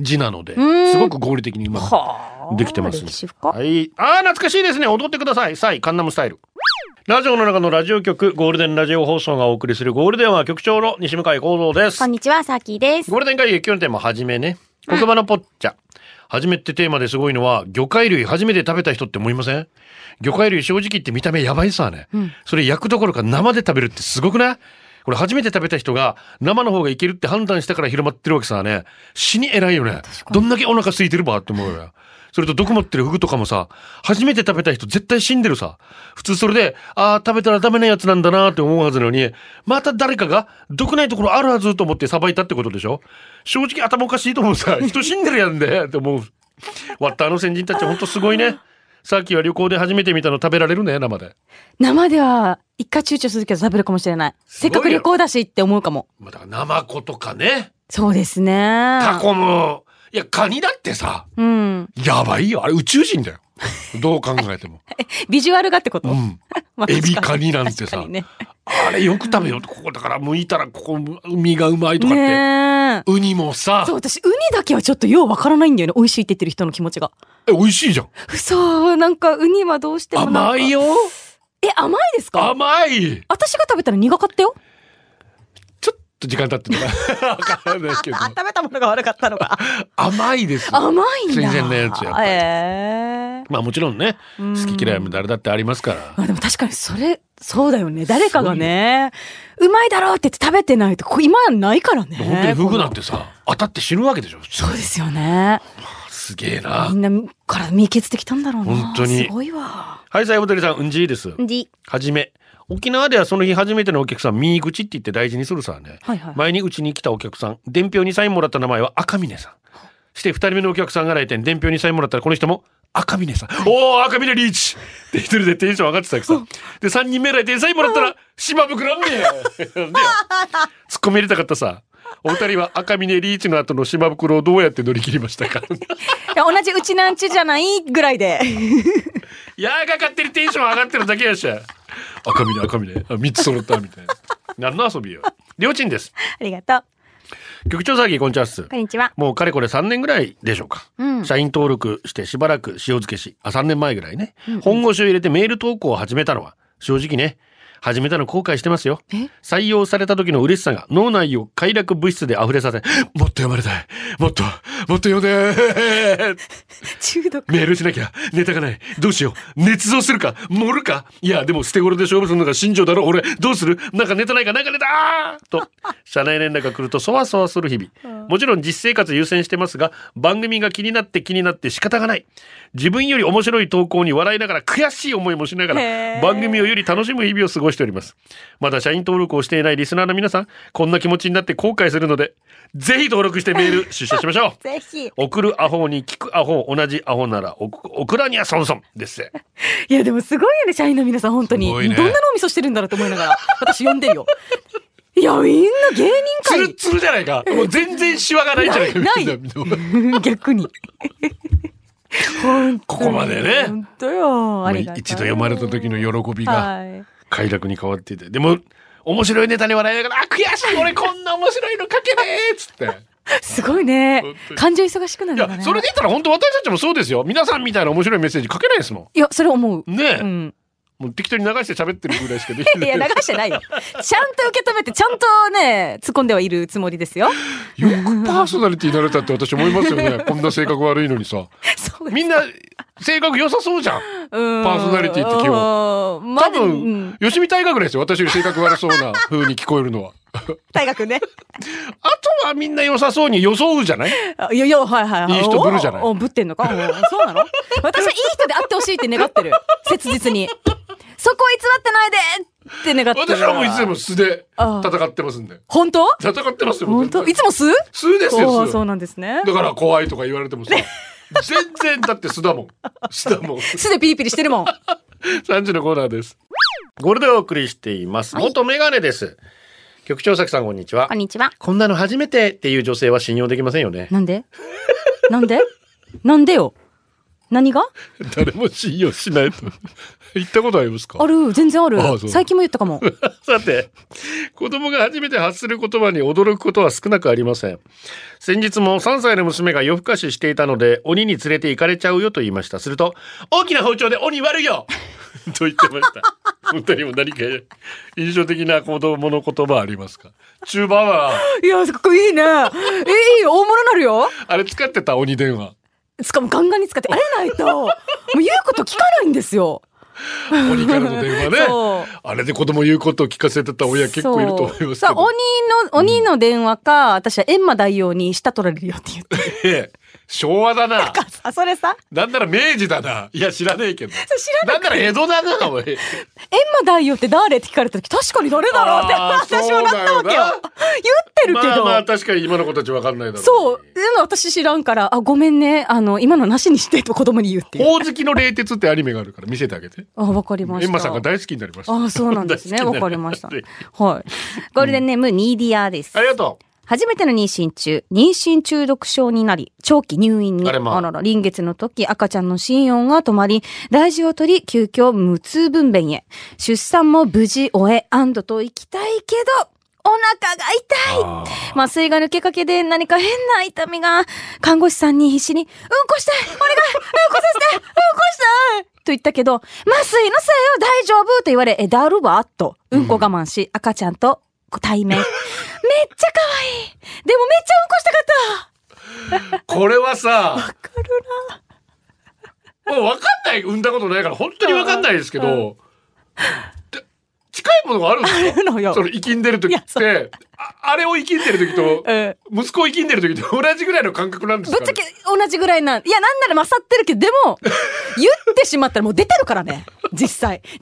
[SPEAKER 1] 字なので
[SPEAKER 2] うん
[SPEAKER 1] すごく合理的に今
[SPEAKER 2] はあ
[SPEAKER 1] できてますね。はい。ああ、懐かしいですね。踊ってください。サイ、カンナムスタイル。ラジオの中のラジオ局、ゴールデンラジオ放送がお送りするゴールデンは局長の西向井幸三です
[SPEAKER 2] こん。にちは、さきです。
[SPEAKER 1] ゴールデン会議今日のテーマはじめね。言葉のぽっちゃ。はじめってテーマですごいのは、魚介類初めて食べた人って思いません？魚介類正直言って見た目やばいさね。それ焼くどころか生で食べるってすごくない？これ初めて食べた人が生の方がいけるって判断したから広まってるわけさね。死に偉いよね。どんだけお腹空いてるばって思うよ。それと毒持ってるフグとかもさ、初めて食べた人絶対死んでるさ。普通それで、ああ、食べたらダメなやつなんだなって思うはずなのに、また誰かが毒ないところあるはずと思ってさばいたってことでしょ？正直頭おかしいと思うさ。<laughs> 人死んでるやんで、って思う。割ったあの先人たちほんとすごいね。さっきは旅行で初めて見たの食べられるね、生で。
[SPEAKER 2] 生では、一回躊躇するけど食べるかもしれない。せっかく旅行だしって思うかも。
[SPEAKER 1] まあだから生子とかね。
[SPEAKER 2] そうですね。
[SPEAKER 1] タコも。いや、カニだってさ、
[SPEAKER 2] うん。
[SPEAKER 1] やばいよ。あれ宇宙人だよ。どう考えても。<laughs>
[SPEAKER 2] ビジュアルがってこと、
[SPEAKER 1] うん。<laughs>
[SPEAKER 2] まあ
[SPEAKER 1] エビカニなんてさ
[SPEAKER 2] ね。
[SPEAKER 1] あれよく食べようと、ここだから剥いたらここ身がうまいとかって。ウニもさ
[SPEAKER 2] そう、、私、ウニだけはちょっとようわからないんだよね。美味しいって言ってる人の気持ちが。
[SPEAKER 1] え、美味しいじゃん。
[SPEAKER 2] 嘘、なんか、ウニはどうしても
[SPEAKER 1] 甘い。よ。
[SPEAKER 2] え、甘いですか？
[SPEAKER 1] 甘い。
[SPEAKER 2] 私が食べたら苦かったよ。
[SPEAKER 1] と時間経ってるから。<laughs> わからないけど。
[SPEAKER 2] 食べたものが悪かったのか。
[SPEAKER 1] 甘いですよ。
[SPEAKER 2] 甘いんだ。
[SPEAKER 1] 新鮮なやつやっぱり
[SPEAKER 2] ええ
[SPEAKER 1] まあもちろんね、
[SPEAKER 2] うん
[SPEAKER 1] 好き嫌いも誰だってありますから。
[SPEAKER 2] まあでも確かにそれ、そうだよね。誰かがね、うまいだろうって言って食べてないと、こ今はないからね。
[SPEAKER 1] 本当にフグなん
[SPEAKER 2] こ
[SPEAKER 1] てさ、当たって死ぬわけでしょ。
[SPEAKER 2] そうですよね。
[SPEAKER 1] すげえな
[SPEAKER 2] み。んなから見削ってきたんだろうな。
[SPEAKER 1] 本当に
[SPEAKER 2] すごいわ。
[SPEAKER 1] はい、さいおとりさん、うんじいです。
[SPEAKER 2] じ、
[SPEAKER 1] はじめ。沖縄ではその日初めてのお客さん、ミー口って言って大事にするさね。
[SPEAKER 2] はいはい。
[SPEAKER 1] 前にうちに来たお客さん、伝票にサインもらった名前は赤峰さん。して二人目のお客さんが来店、伝票にサインもらったらこの人も赤峰さん。おお赤峰リーチで一人でテンション上がってたわけさ。で、三人目来店サインもらったら島袋ねでよ突っ込み入れたかったさ。お二人は赤峰リーチの後の島袋をどうやって乗り切りましたか？
[SPEAKER 2] いや同じうちなんちじゃないぐらいで。
[SPEAKER 1] い <laughs> やーが勝手にテンション上がってるだけやしゃ。赤峰赤峰。あ、三つ揃ったみたいな。何の遊びよ。りょうちんです。
[SPEAKER 2] ありがとう。
[SPEAKER 1] 局長騒ぎこんにちは。
[SPEAKER 2] こんにちは。
[SPEAKER 1] もうかれこれ3年ぐらいでしょうか。
[SPEAKER 2] うん
[SPEAKER 1] 社員登録してしばらく塩漬けし、あ、3年前ぐらいね。本腰を入れてメール投稿を始めたのは、正直ね、始めたの後悔してますよ。
[SPEAKER 2] え？
[SPEAKER 1] 採用された時の嬉しさが脳内を快楽物質で溢れさせ、もっと読まれたい。もっと、もっと読んで <laughs>
[SPEAKER 2] 中毒。
[SPEAKER 1] メールしなきゃ。ネタがない。どうしよう。捏造するか？盛るか？いや、でも捨て頃で勝負するのが新庄だろ？俺、どうする？なんかネタないか？なんかネタと、社内連絡が来るとそわそわする日々。もちろん実生活優先してますが、番組が気になって気になって仕方がない。自分より面白い投稿に笑いながら悔しい思いもしながら、番組をより楽しむ日々を過ごしております。まだ社員登録をしていないリスナーの皆さん、こんな気持ちになって後悔するので、ぜひ登録してメール <laughs> 出社しましょう。
[SPEAKER 2] ぜひ。
[SPEAKER 1] 送るアホに聞くアホ同じアホならおオクラにはソンソンです <laughs>
[SPEAKER 2] いやでもすごいよね、社員の皆さん、本当に。
[SPEAKER 1] ね
[SPEAKER 2] どんな脳みそしてるんだろうと思いながら、私読んでるよ。いや、みんな芸人界。
[SPEAKER 1] ツルッツルじゃないかもう全然シワがないじゃないか
[SPEAKER 2] ない
[SPEAKER 1] な <laughs>
[SPEAKER 2] 逆に。
[SPEAKER 1] ここまでね
[SPEAKER 2] 本当よ。ありがたい
[SPEAKER 1] 一度読まれた時の喜びが
[SPEAKER 2] はい。
[SPEAKER 1] 快楽に変わっていて。でも面白いネタに笑いながら「あ悔しい俺こんな面白いの書けねえ」っつって。<laughs>
[SPEAKER 2] すごいね。感情忙しくなる
[SPEAKER 1] いや。それで言ったら本当私たちもそうですよ。皆さんみたいな面白いメッセージ書けないですも
[SPEAKER 2] いや、それ思う。
[SPEAKER 1] んねえ、
[SPEAKER 2] うん。
[SPEAKER 1] もう適当に流して喋ってるぐらいしかでき
[SPEAKER 2] い
[SPEAKER 1] ない。<laughs>
[SPEAKER 2] や、流してないよ。ちゃんと受け止めて、ちゃんとね、突っ込んではいるつもりですよ。
[SPEAKER 1] よくパーソナリティになれたって私思いますよね。<laughs> こんな性格悪いのにさ。みんな性格良さそうじゃん
[SPEAKER 2] うん
[SPEAKER 1] パーソナリティって基
[SPEAKER 2] 本。まあ
[SPEAKER 1] 多分、吉見大学ぐらいですよ。私より性格悪そうな風に聞こえるのは。<laughs>
[SPEAKER 2] 大学ね。
[SPEAKER 1] あとはみんな良さそうに装うじゃない？
[SPEAKER 2] あいやいや、はいはいはい。
[SPEAKER 1] いい人ぶるじゃない？
[SPEAKER 2] おおぶってんのか？おそうなの？私はいい人であってほしいって願ってる。切実に。そこ偽ってないでって願ってる。
[SPEAKER 1] 私はもういつでも素で戦ってますんで。
[SPEAKER 2] 本当？
[SPEAKER 1] 戦ってますよ。
[SPEAKER 2] 本当？いつも素？
[SPEAKER 1] 素ですよ、
[SPEAKER 2] そうなんですね。
[SPEAKER 1] だから怖いとか言われてもさ。<laughs> 全然だって素だもん。素だもん。
[SPEAKER 2] 素でピリピリしてるもん。
[SPEAKER 1] 3時のコーナーです。ゴールデンお送りしています。元メガネです。局長崎さんこんにちは
[SPEAKER 2] こん。にちは。
[SPEAKER 1] こんなの初めてっていう女性は信用できませんよね。
[SPEAKER 2] なんで？なんで？なんでよ？何が？
[SPEAKER 1] 誰も信用しないと。言ったことありますか？
[SPEAKER 2] ある全然ある
[SPEAKER 1] あそう
[SPEAKER 2] 最近も言ったかも。<laughs>
[SPEAKER 1] さて、子供が初めて発する言葉に驚くことは少なくありません。先日も3歳の娘が夜更かししていたので、鬼に連れて行かれちゃうよと言いました。すると、大きな包丁で鬼割るよ <laughs> と言ってました。お二人も何か印象的な子供の言葉ありますか？中盤はい
[SPEAKER 2] や、かっこいいね。え、いい？よ、大物なるよ。
[SPEAKER 1] あれ使ってた？鬼電話
[SPEAKER 2] しかもガンガンに使って、あれないと、もう言うこと聞かないんですよ。
[SPEAKER 1] 鬼からの電話ね。<laughs> あれで子供言うことを聞かせてた親結構いると思いますけど。
[SPEAKER 2] 鬼の、鬼の電話か、私は閻魔大王に舌取られるよって言って。<laughs>
[SPEAKER 1] ええ。昭和だな
[SPEAKER 2] あ、それさ、
[SPEAKER 1] なんなら明治だないや知らねえけど
[SPEAKER 2] 知ら
[SPEAKER 1] なんなら江戸だなおい
[SPEAKER 2] 閻魔大王って誰って聞かれた時、確かに誰だろうって、私もなったわけよ。言ってるけど。
[SPEAKER 1] まあまあ確かに今の子たちわかんないだろう
[SPEAKER 2] そう。でも私知らんから、あ、ごめんね。あの、今のなしにしてと子供に言うって。
[SPEAKER 1] ほおずきの冷徹ってアニメがあるから見せてあげて
[SPEAKER 2] あ、わかりました。
[SPEAKER 1] エンマさんが大好きになりました
[SPEAKER 2] あ、そうなんですね。わかりました。
[SPEAKER 1] はい
[SPEAKER 2] はい。ゴールデンネーム、ニーディアです。
[SPEAKER 1] ありがと
[SPEAKER 2] 初めての妊娠中、妊娠中毒症になり、長期入院に、
[SPEAKER 1] あれまあ。
[SPEAKER 2] らら、臨月の時、赤ちゃんの心音が止まり、大事を取り、急遽無痛分娩へ。出産も無事終え、安堵と行きたいけど、お腹が痛い。麻酔が抜けかけで何か変な痛みが、看護師さんに必死に、うんこしたいお願いうんこさせてうんこしたいと言ったけど、麻酔のせいよ大丈夫と言われ、え、だるわと、うんこ我慢し、赤ちゃんと対面。めっちゃ可愛い。でもめっちゃうんこしたかった。
[SPEAKER 1] うこれはさ
[SPEAKER 2] わかる
[SPEAKER 1] もうわかんない産んだことないから本当にわかんないですけど、で近いものがあるんです
[SPEAKER 2] のよ。
[SPEAKER 1] その生きんでる時って。ああれを生きんでる時と
[SPEAKER 2] うん。
[SPEAKER 1] 息子を生きんでる時と同じぐらいの感覚なんですか、ね、
[SPEAKER 2] ぶっちゃけ同じぐらいなん。いや、なんなら勝ってるけど、でも、言ってしまったらもう出てるからね。実際。出し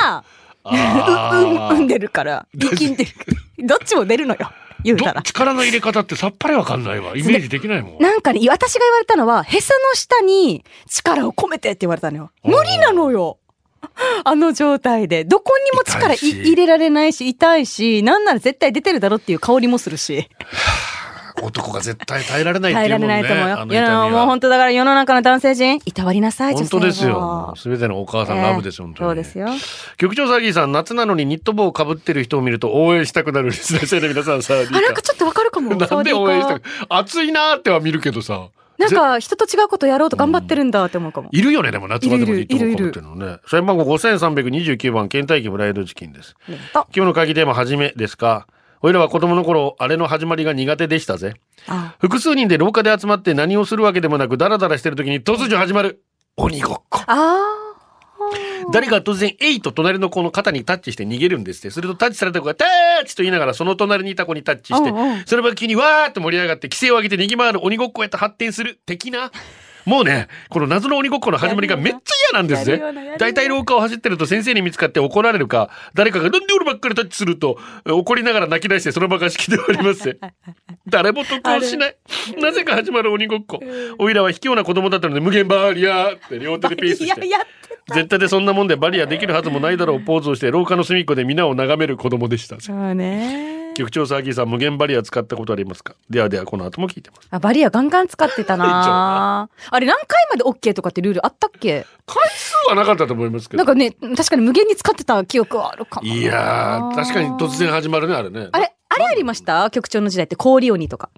[SPEAKER 2] ながら、
[SPEAKER 1] あ
[SPEAKER 2] う、うん、<laughs> んでるから、生きんでる。どっちも出るのよ。言うた
[SPEAKER 1] ど
[SPEAKER 2] ら。
[SPEAKER 1] 力の入れ方ってさっぱりわかんないわイメージできないもん
[SPEAKER 2] なんかね、私が言われたのは、へその下に力を込めてって言われたのよ。無理なのよ。あの状態で。どこにも力入れられないし、痛いし、なんなら絶対出てるだろっていう香りもするし。
[SPEAKER 1] 男が絶対耐えられないって
[SPEAKER 2] 耐えら
[SPEAKER 1] いうもんね
[SPEAKER 2] れないと思うよ。いやもう本当だから世の中の男性陣、いたわりなさい、
[SPEAKER 1] 本当ですよ
[SPEAKER 2] 女。
[SPEAKER 1] すべてのお母さんラブですよ、
[SPEAKER 2] ええ
[SPEAKER 1] 本当に。
[SPEAKER 2] そうですよ。
[SPEAKER 1] 局長サギーさん、夏なのにニット帽をかぶってる人を見ると応援したくなるリスナーさんの皆さん、サーディー
[SPEAKER 2] あ、なんかちょっとわかるかも。
[SPEAKER 1] なんで応援したく暑いなーっては見るけどさ。
[SPEAKER 2] なんか人と違うことやろうと頑張ってるんだって思うかも。
[SPEAKER 1] いるよね、でも夏場でもニット帽かぶってるのね。社員番号5329番、ケンタッキーフライドチキンです。今日の会議テーマ、はじめですか？おいらは子供の頃、あれの始まりが苦手でしたぜ。
[SPEAKER 2] あ
[SPEAKER 1] 複数人で廊下で集まって何をするわけでもなく、ダラダラしてる時に突如始まる。鬼ごっこ。
[SPEAKER 2] あ
[SPEAKER 1] 誰かが突然、えいと隣の子の肩にタッチして逃げるんですって。するとタッチされた子が、タッチと言いながらその隣にいた子にタッチしてその場急にわーっと盛り上がって、規制を上げて逃げ回る鬼ごっこへと発展する的な。もうね、この謎の鬼ごっこの始まりがめっちゃ嫌なんですぜ
[SPEAKER 2] やるよなやるよな。
[SPEAKER 1] 大体廊下を走ってると先生に見つかって怒られるか、誰かがなんで俺ばっかりタッチすると、怒りながら泣き出してその場が式で終わりますぜ。<laughs> 誰も得をしない。なぜか始まる鬼ごっこ。おいらは卑怯な子供だったので無限バリアーって両手でピース
[SPEAKER 2] いや、
[SPEAKER 1] して。絶対でそんなもんでバリアできるはずもないだろうポーズをして廊下の隅っこで皆を眺める子供でした。
[SPEAKER 2] たね。
[SPEAKER 1] 局長サーギーさん無限バリア使ったことありますか？ではではこの後も聞いてます。
[SPEAKER 2] あ、バリアガンガン使ってたな <laughs> あれ何回まで OK とかってルールあったっけ？
[SPEAKER 1] 回数はなかったと思いますけど。
[SPEAKER 2] なんかね、確かに無限に使ってた記憶はあるかもな。
[SPEAKER 1] いやー、確かに突然始まるね、あれね。
[SPEAKER 2] あれ、あれありました？局長の時代って氷鬼とか。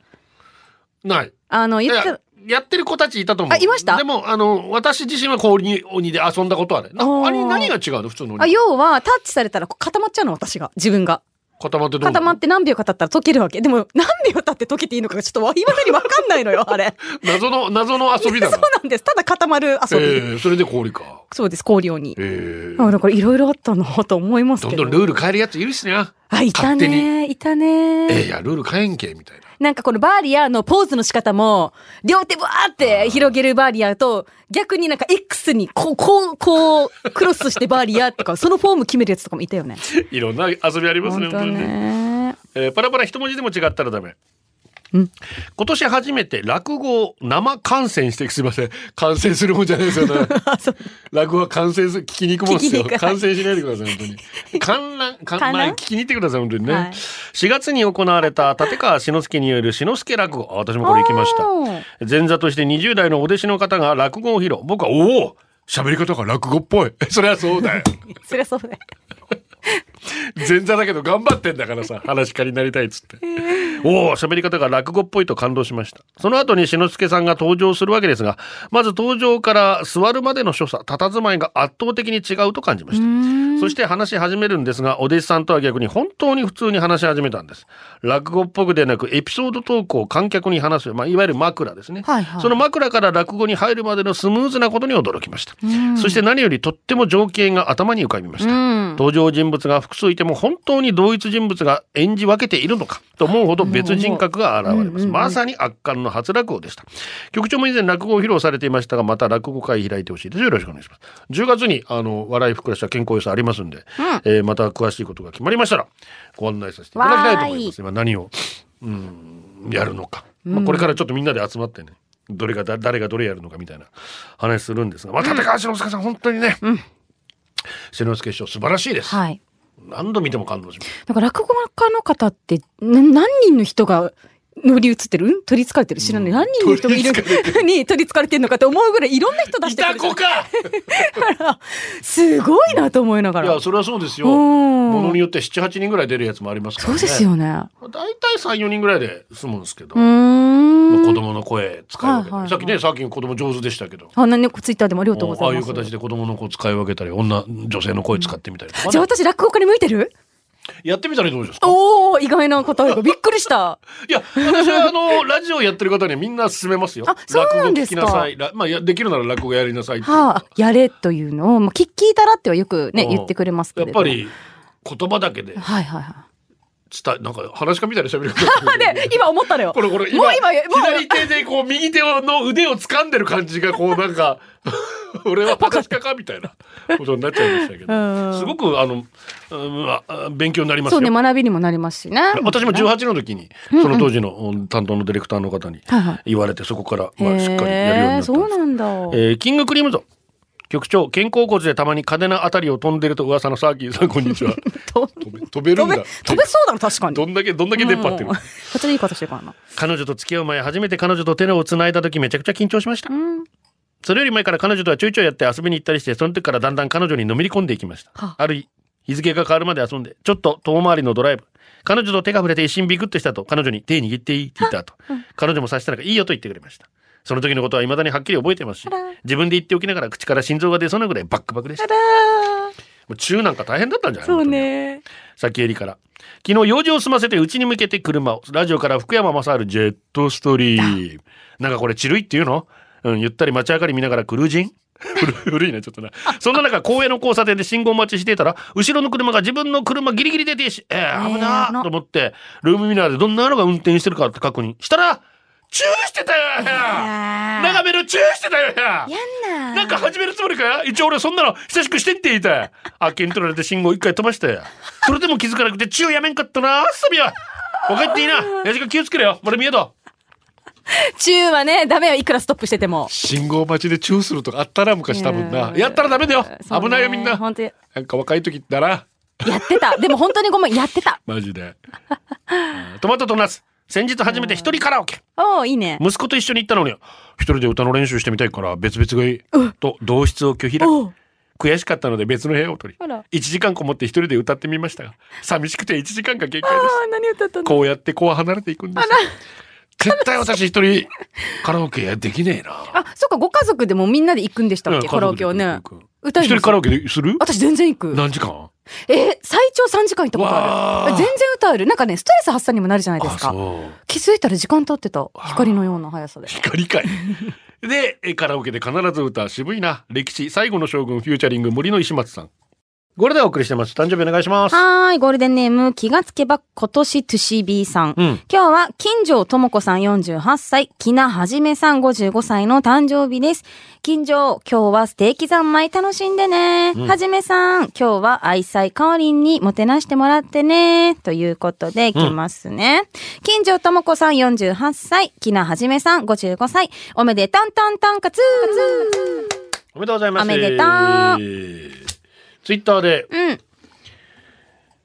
[SPEAKER 1] ない。
[SPEAKER 2] あの、
[SPEAKER 1] い
[SPEAKER 2] 言って
[SPEAKER 1] や、やってる子たちいたと思う。
[SPEAKER 2] あいました？
[SPEAKER 1] でも、あの、私自身は氷鬼で遊んだことある。な
[SPEAKER 2] あ
[SPEAKER 1] れ、何が違うの？普通の
[SPEAKER 2] あ、
[SPEAKER 1] 鬼。
[SPEAKER 2] 要は、タッチされたら固まっちゃうの、私が。自分が。
[SPEAKER 1] 固まってどう？
[SPEAKER 2] 固まって何秒か経ったら溶けるわけ。でも、何秒経って溶けていいのかがちょっとわ、いまだにわかんないのよ、<laughs> あれ。
[SPEAKER 1] 謎の、謎の遊びだ
[SPEAKER 2] そう
[SPEAKER 1] な。
[SPEAKER 2] なんです。ただ固まる遊び。
[SPEAKER 1] えー、それで氷か。
[SPEAKER 2] そうです、氷鬼。
[SPEAKER 1] えー
[SPEAKER 2] あ、だからいろいろあったなと思います
[SPEAKER 1] どん
[SPEAKER 2] けど。
[SPEAKER 1] どんルール変えるやついるしね。
[SPEAKER 2] あ、いたね。いた
[SPEAKER 1] え
[SPEAKER 2] ね。
[SPEAKER 1] ー、いや、ルール変えんけ、みたいな。
[SPEAKER 2] なんかこのバーリアのポーズの仕方も、両手バーって広げるバーリアと、逆になんか X にこう、こう、こう、クロスしてバーリアとか、そのフォーム決めるやつとかもいたよね。<laughs>
[SPEAKER 1] いろんな遊びありますね、
[SPEAKER 2] 本当
[SPEAKER 1] に。えーパラパラ一文字でも違ったらダメ。
[SPEAKER 2] うん。
[SPEAKER 1] 今年初めて落語を生観戦してすいません。観戦するもんじゃないですよね。<laughs> 落語は観戦す聞きに行くもんですよ。観戦しないでください本当に。観覧観 <laughs>
[SPEAKER 2] 観覧
[SPEAKER 1] まあ聞きに行ってください本当にね、
[SPEAKER 2] はい。
[SPEAKER 1] 4月に行われた立川志の輔による志の輔落語。あ私もこれ行きました。前座として20代のお弟子の方が落語を披露。僕はおお喋り方が落語っぽい。<laughs> そりゃそうだよ。
[SPEAKER 2] そりゃそうだよ。
[SPEAKER 1] 前座だけど頑張ってんだからさ、話し家になりたいっつって。おお、喋り方が落語っぽいと感動しました。その後に志の輔さんが登場するわけですが、まず登場から座るまでの所作、佇まいが圧倒的に違うと感じました。そして話し始めるんですが、お弟子さんとは逆に本当に普通に話し始めたんです。落語っぽくでなく、エピソードトークを観客に話す、まあ、いわゆる枕ですね。
[SPEAKER 2] はいはい
[SPEAKER 1] その枕から落語に入るまでのスムーズなことに驚きました。そして何よりとっても情景が頭に浮かびました。登場人物が複数いても本当に同一人物が演じ分けているのかと思うほど別人格が現れます。まさに圧巻の初落語でした。局長も以前落語を披露されていましたが、また落語会開いてほしいです。よろしくお願いします。10月にあの笑いふくらした健康予算ありますんで、えーまた詳しいことが決まりましたらご案内させていただきたいと思います。今何を、うん、やるのか。まあ、これからちょっとみんなで集まってね。どれがだ誰がどれやるのかみたいな話するんですが、まあ、立川志の輔さん本当にね、志の輔師匠素晴らしいです。
[SPEAKER 2] はい。
[SPEAKER 1] 何度見ても感動します。
[SPEAKER 2] だから落語家の方って、何人の人が乗り移ってる？取り憑かれてる？知らない。何人の人がいる？に取り憑かれてる <laughs> のかって思うぐらいいろんな人出してくる。
[SPEAKER 1] いた子か <laughs>
[SPEAKER 2] すごいなと思いながら。
[SPEAKER 1] いや、それはそうですよ。
[SPEAKER 2] うん
[SPEAKER 1] ものによって7、8人ぐらい出るやつもありますからね。
[SPEAKER 2] そうですよね。
[SPEAKER 1] 大体3、4人ぐらいで済むんですけど、子供の声使い分けたり、
[SPEAKER 2] はいはいはい
[SPEAKER 1] さっきね、さっき子供上手でしたけど、
[SPEAKER 2] あ、なんでツイッターでもありがとうござ
[SPEAKER 1] ああ
[SPEAKER 2] います。
[SPEAKER 1] いう形で子供の子使い分けたり、女、女性の声使ってみたりとかね、
[SPEAKER 2] じゃあ私落語家に向いてる？
[SPEAKER 1] やってみたらどうですか？
[SPEAKER 2] おお意外な答えがびっくりした。<laughs>
[SPEAKER 1] いや、私はあの、<laughs> ラジオやってる方にはみんな勧めますよ。
[SPEAKER 2] あそうなんですか
[SPEAKER 1] 落語聞きなさい。らまあ、やできるなら落語やりなさい
[SPEAKER 2] はあ、やれというのを、まあ、聞聞いたらってはよくね、
[SPEAKER 1] うん
[SPEAKER 2] 言ってくれますけれど。
[SPEAKER 1] やっぱ。り、言葉だけで
[SPEAKER 2] はいはいは
[SPEAKER 1] 伝え、なんか話し家みたいな喋り方。
[SPEAKER 2] い。で、今思ったのよ。
[SPEAKER 1] これこれ
[SPEAKER 2] もう今、もう、
[SPEAKER 1] 左手でこう右手の腕を掴んでる感じがこうなんか <laughs> 俺は話し家かみたいなことになっちゃいましたけ
[SPEAKER 2] うん
[SPEAKER 1] どすごくあの、うん勉強になりますよ
[SPEAKER 2] そうね、学びにもなりますしね。
[SPEAKER 1] 私も18の時にその当時のうん担当のディレクターの方に言われてそこからまあしっかりやるようになったんです
[SPEAKER 2] そうなんだ。
[SPEAKER 1] えーキングクリームゾ局長肩甲骨でたまに嘉手納あたりを飛んでると噂のサーキーさんこんにちは。
[SPEAKER 2] と <laughs>
[SPEAKER 1] 飛べ飛べるんだ
[SPEAKER 2] 飛べ、そうだろ、確かに。
[SPEAKER 1] どんだけどんだけ出っ張ってる。
[SPEAKER 2] うん。そっちのいい方してるからな。
[SPEAKER 1] 彼女と付き合う前初めて彼女と手をつないだ時めちゃくちゃ緊張しました、それより前から彼女とはちょいちょいやって遊びに行ったりしてその時からだんだん彼女にのめり込んでいきました、
[SPEAKER 2] は
[SPEAKER 1] あ。る日日付が変わるまで遊んでちょっと遠回りのドライブ。彼女と手が触れて一瞬ビクッとしたと彼女に手握っていいって言った後、彼女も察したのがいいよと言ってくれましたその時のことは未だにはっきり覚えてますし自分で言っておきながら口から心臓が出そうなぐらいバックバクでしたもう中なんか大変だったんじゃない
[SPEAKER 2] そうね。
[SPEAKER 1] 先エリから。昨日用事を済ませて家に向けて車を。ラジオから福山雅治ジェットストリーム。なんかこれチルいっていうの？うん、ゆったり街明かり見ながらクルージン？<laughs> 古い古いね、ちょっとな。そんな中、公園の交差点で信号待ちしていたら、後ろの車が自分の車ギリギリで停止。えー、危な
[SPEAKER 2] えー危な
[SPEAKER 1] ーと思って、ルームミラーでどんなのが運転してるかって確認したら、チューしてたよ眺めるチューしてたよ
[SPEAKER 2] やんな。
[SPEAKER 1] なんか始めるつもりか？一応俺そんなの久しくしてんって言いたい。あっけに取られて信号一回飛ばしたよ。それでも気づかなくてチューやめんかったな、サビは。分かっていいな。やじが気をつけろよ。俺見えと。
[SPEAKER 2] 中はね、ダメよ、いくらストップしてても。
[SPEAKER 1] 信号待ちでチューするとかあったな、昔多分な。やったらダメだよ。危ないよみんな。
[SPEAKER 2] 本当に
[SPEAKER 1] なんか若い時だな。
[SPEAKER 2] やってた。でも本当にごめん、やってた。<laughs>
[SPEAKER 1] マジで。うんトマトとナス。先日初めて一人カラオケ。
[SPEAKER 2] おおいいね。
[SPEAKER 1] 息子と一緒に行ったのに、一人で歌の練習してみたいから別々がいい。と、同室を拒否ら悔しかったので別の部屋を取り、1時間こもって一人で歌ってみましたが、寂しくて1時間が限界
[SPEAKER 2] あ
[SPEAKER 1] です。
[SPEAKER 2] あ、何歌ったの？
[SPEAKER 1] こうやってこう離れていくんです。絶対私一人カラオケできねえな。
[SPEAKER 2] あ、そっか、ご家族でもみんなで行くんでしたっけ、
[SPEAKER 1] うん
[SPEAKER 2] カラオケはね。歌
[SPEAKER 1] 一人カラオケでする？
[SPEAKER 2] 私全然行く。
[SPEAKER 1] 何時間？
[SPEAKER 2] え、最長3時間行ったことある。全然歌える。なんかね、ストレス発散にもなるじゃないです
[SPEAKER 1] あ、
[SPEAKER 2] か。気づいたら時間経ってた。光のような速さで。
[SPEAKER 1] 光かい。で、えカラオケで必ず歌、渋いな。歴史、最後の将軍、フューチャリング、森の石松さん。これでお送りしてます。誕生日お願いします。
[SPEAKER 2] はーい、ゴールデンネーム、気がつけば今年トゥシービーさん。
[SPEAKER 1] うん
[SPEAKER 2] 今日は、金城智子さん48歳、木名はじめさん55歳の誕生日です。金城、今日はステーキ三昧楽しんでね。はじめさん、今日は愛妻かおりんにもてなしてもらってね。ということで、いきますね。金城智子さん48歳、木名はじめさん55歳、おめでたんたんたんかつ
[SPEAKER 1] おめでとうございます。
[SPEAKER 2] おめでとう
[SPEAKER 1] ツイッターで、
[SPEAKER 2] うん。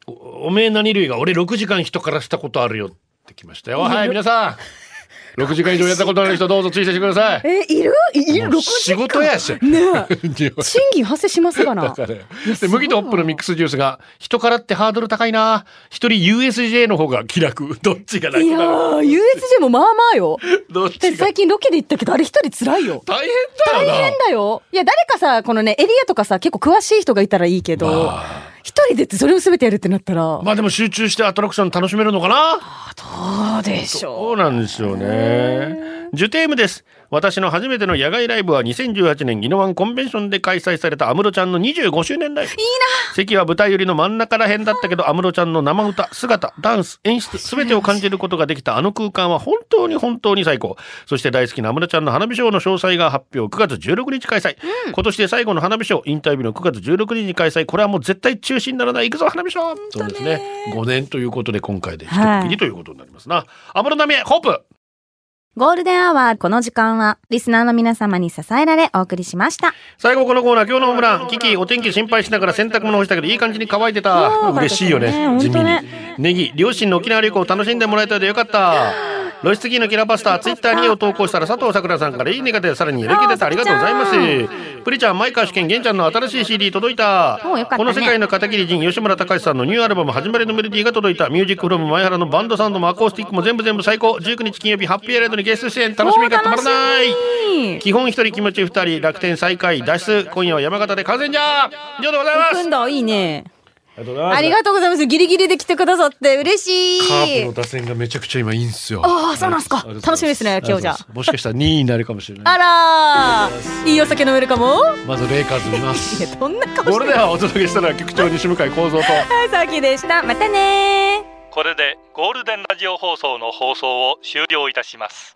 [SPEAKER 1] おおめえ何類が俺6時間人からしたことあるよってきましたよ。はい、皆さん。6時間以上やったことのある人どうぞ追加してください。
[SPEAKER 3] え、いる？いいる？
[SPEAKER 1] もう
[SPEAKER 3] ?6
[SPEAKER 1] 仕事やし。
[SPEAKER 3] ねえ。<laughs> 賃金発生しますかな？
[SPEAKER 1] で麦とホップのミックスジュースが人からってハードル高いな一人 USJ の方が気楽どっちが楽
[SPEAKER 3] いやー、USJ もまあまあよ。<laughs>
[SPEAKER 1] どっち
[SPEAKER 3] 最近ロケで行ったけど、あれ一人辛いよ。
[SPEAKER 1] 大変
[SPEAKER 3] 大
[SPEAKER 1] だよな
[SPEAKER 3] 変だよ。いや、誰かさ、このね、エリアとかさ、結構詳しい人がいたらいいけど、一人でってそれを全てやるってなったら、
[SPEAKER 1] まあでも集中してアトラクション楽しめるのかな？
[SPEAKER 3] どうでしょ
[SPEAKER 1] そうなんですよね。ジュテームです。私の初めての野外ライブは2018年宜野湾コンベンションで開催された安室ちゃんの25周年ライブ。いいな席は舞台寄りの真ん中ら辺だったけど安室ちゃんの生歌、姿、ダンス、演出、すべてを感じることができたあの空間は本当に本当に最高。そして大好きな安室ちゃんの花火ショーの詳細が発表9月16日開催。今年で最後の花火ショー、インタビューの9月16日に開催。これはもう絶対中止にならない。行くぞ花火ショーそうですね。5年ということで今回で一区切りということになりますな。安室奈美恵、ホープ
[SPEAKER 2] ゴールデンアワー、この時間は、リスナーの皆様に支えられお送りしました。
[SPEAKER 1] 最後このコーナー今日のホームランキキお天気心配しながら洗濯物干したけどいい感じに乾いてた。嬉しいよね
[SPEAKER 2] ね
[SPEAKER 1] 地味に。
[SPEAKER 2] ね。
[SPEAKER 1] ネギ両親の沖縄旅行を楽しんでもらえたのでよかった露出機のキラパスタツイッターに絵を投稿したら佐藤さくらさんからいいねが出てさらにレキ出てありがとうございます。プリちゃんマイカー試験玄ちゃんの新しい CD 届いた。
[SPEAKER 2] ね。
[SPEAKER 1] この世界の片桐仁吉村隆さんのニューアルバム始まりのメロディーが届いたミュージックフロム前原のバンドサウンドもアコースティックも全部全部最高。19日金曜日ハッピーエレードにゲスト出演楽しみが止まらない基本一人気持ち二人楽天再開脱出今夜は山形で完全じゃ以上でございます。
[SPEAKER 3] いいね。
[SPEAKER 1] ありがとうございます
[SPEAKER 3] ありがとうございます。ギリギリで来てくださって嬉しい。
[SPEAKER 1] カープの打線がめちゃくちゃ今いいんですよ。
[SPEAKER 3] ああ、そうなんすか。楽しみですね、今日じゃ。
[SPEAKER 1] もしかしたら2位になるかもしれない。
[SPEAKER 3] あらー、いいお酒飲めるかも？
[SPEAKER 1] まずレイカーズ見ま
[SPEAKER 3] いや、
[SPEAKER 1] す。
[SPEAKER 3] どんな顔してる
[SPEAKER 1] これではお届けしたのは局長西向井幸三と。<laughs>
[SPEAKER 3] はい、さきでした。またね
[SPEAKER 4] これでゴールデンラジオ放送の放送を終了いたします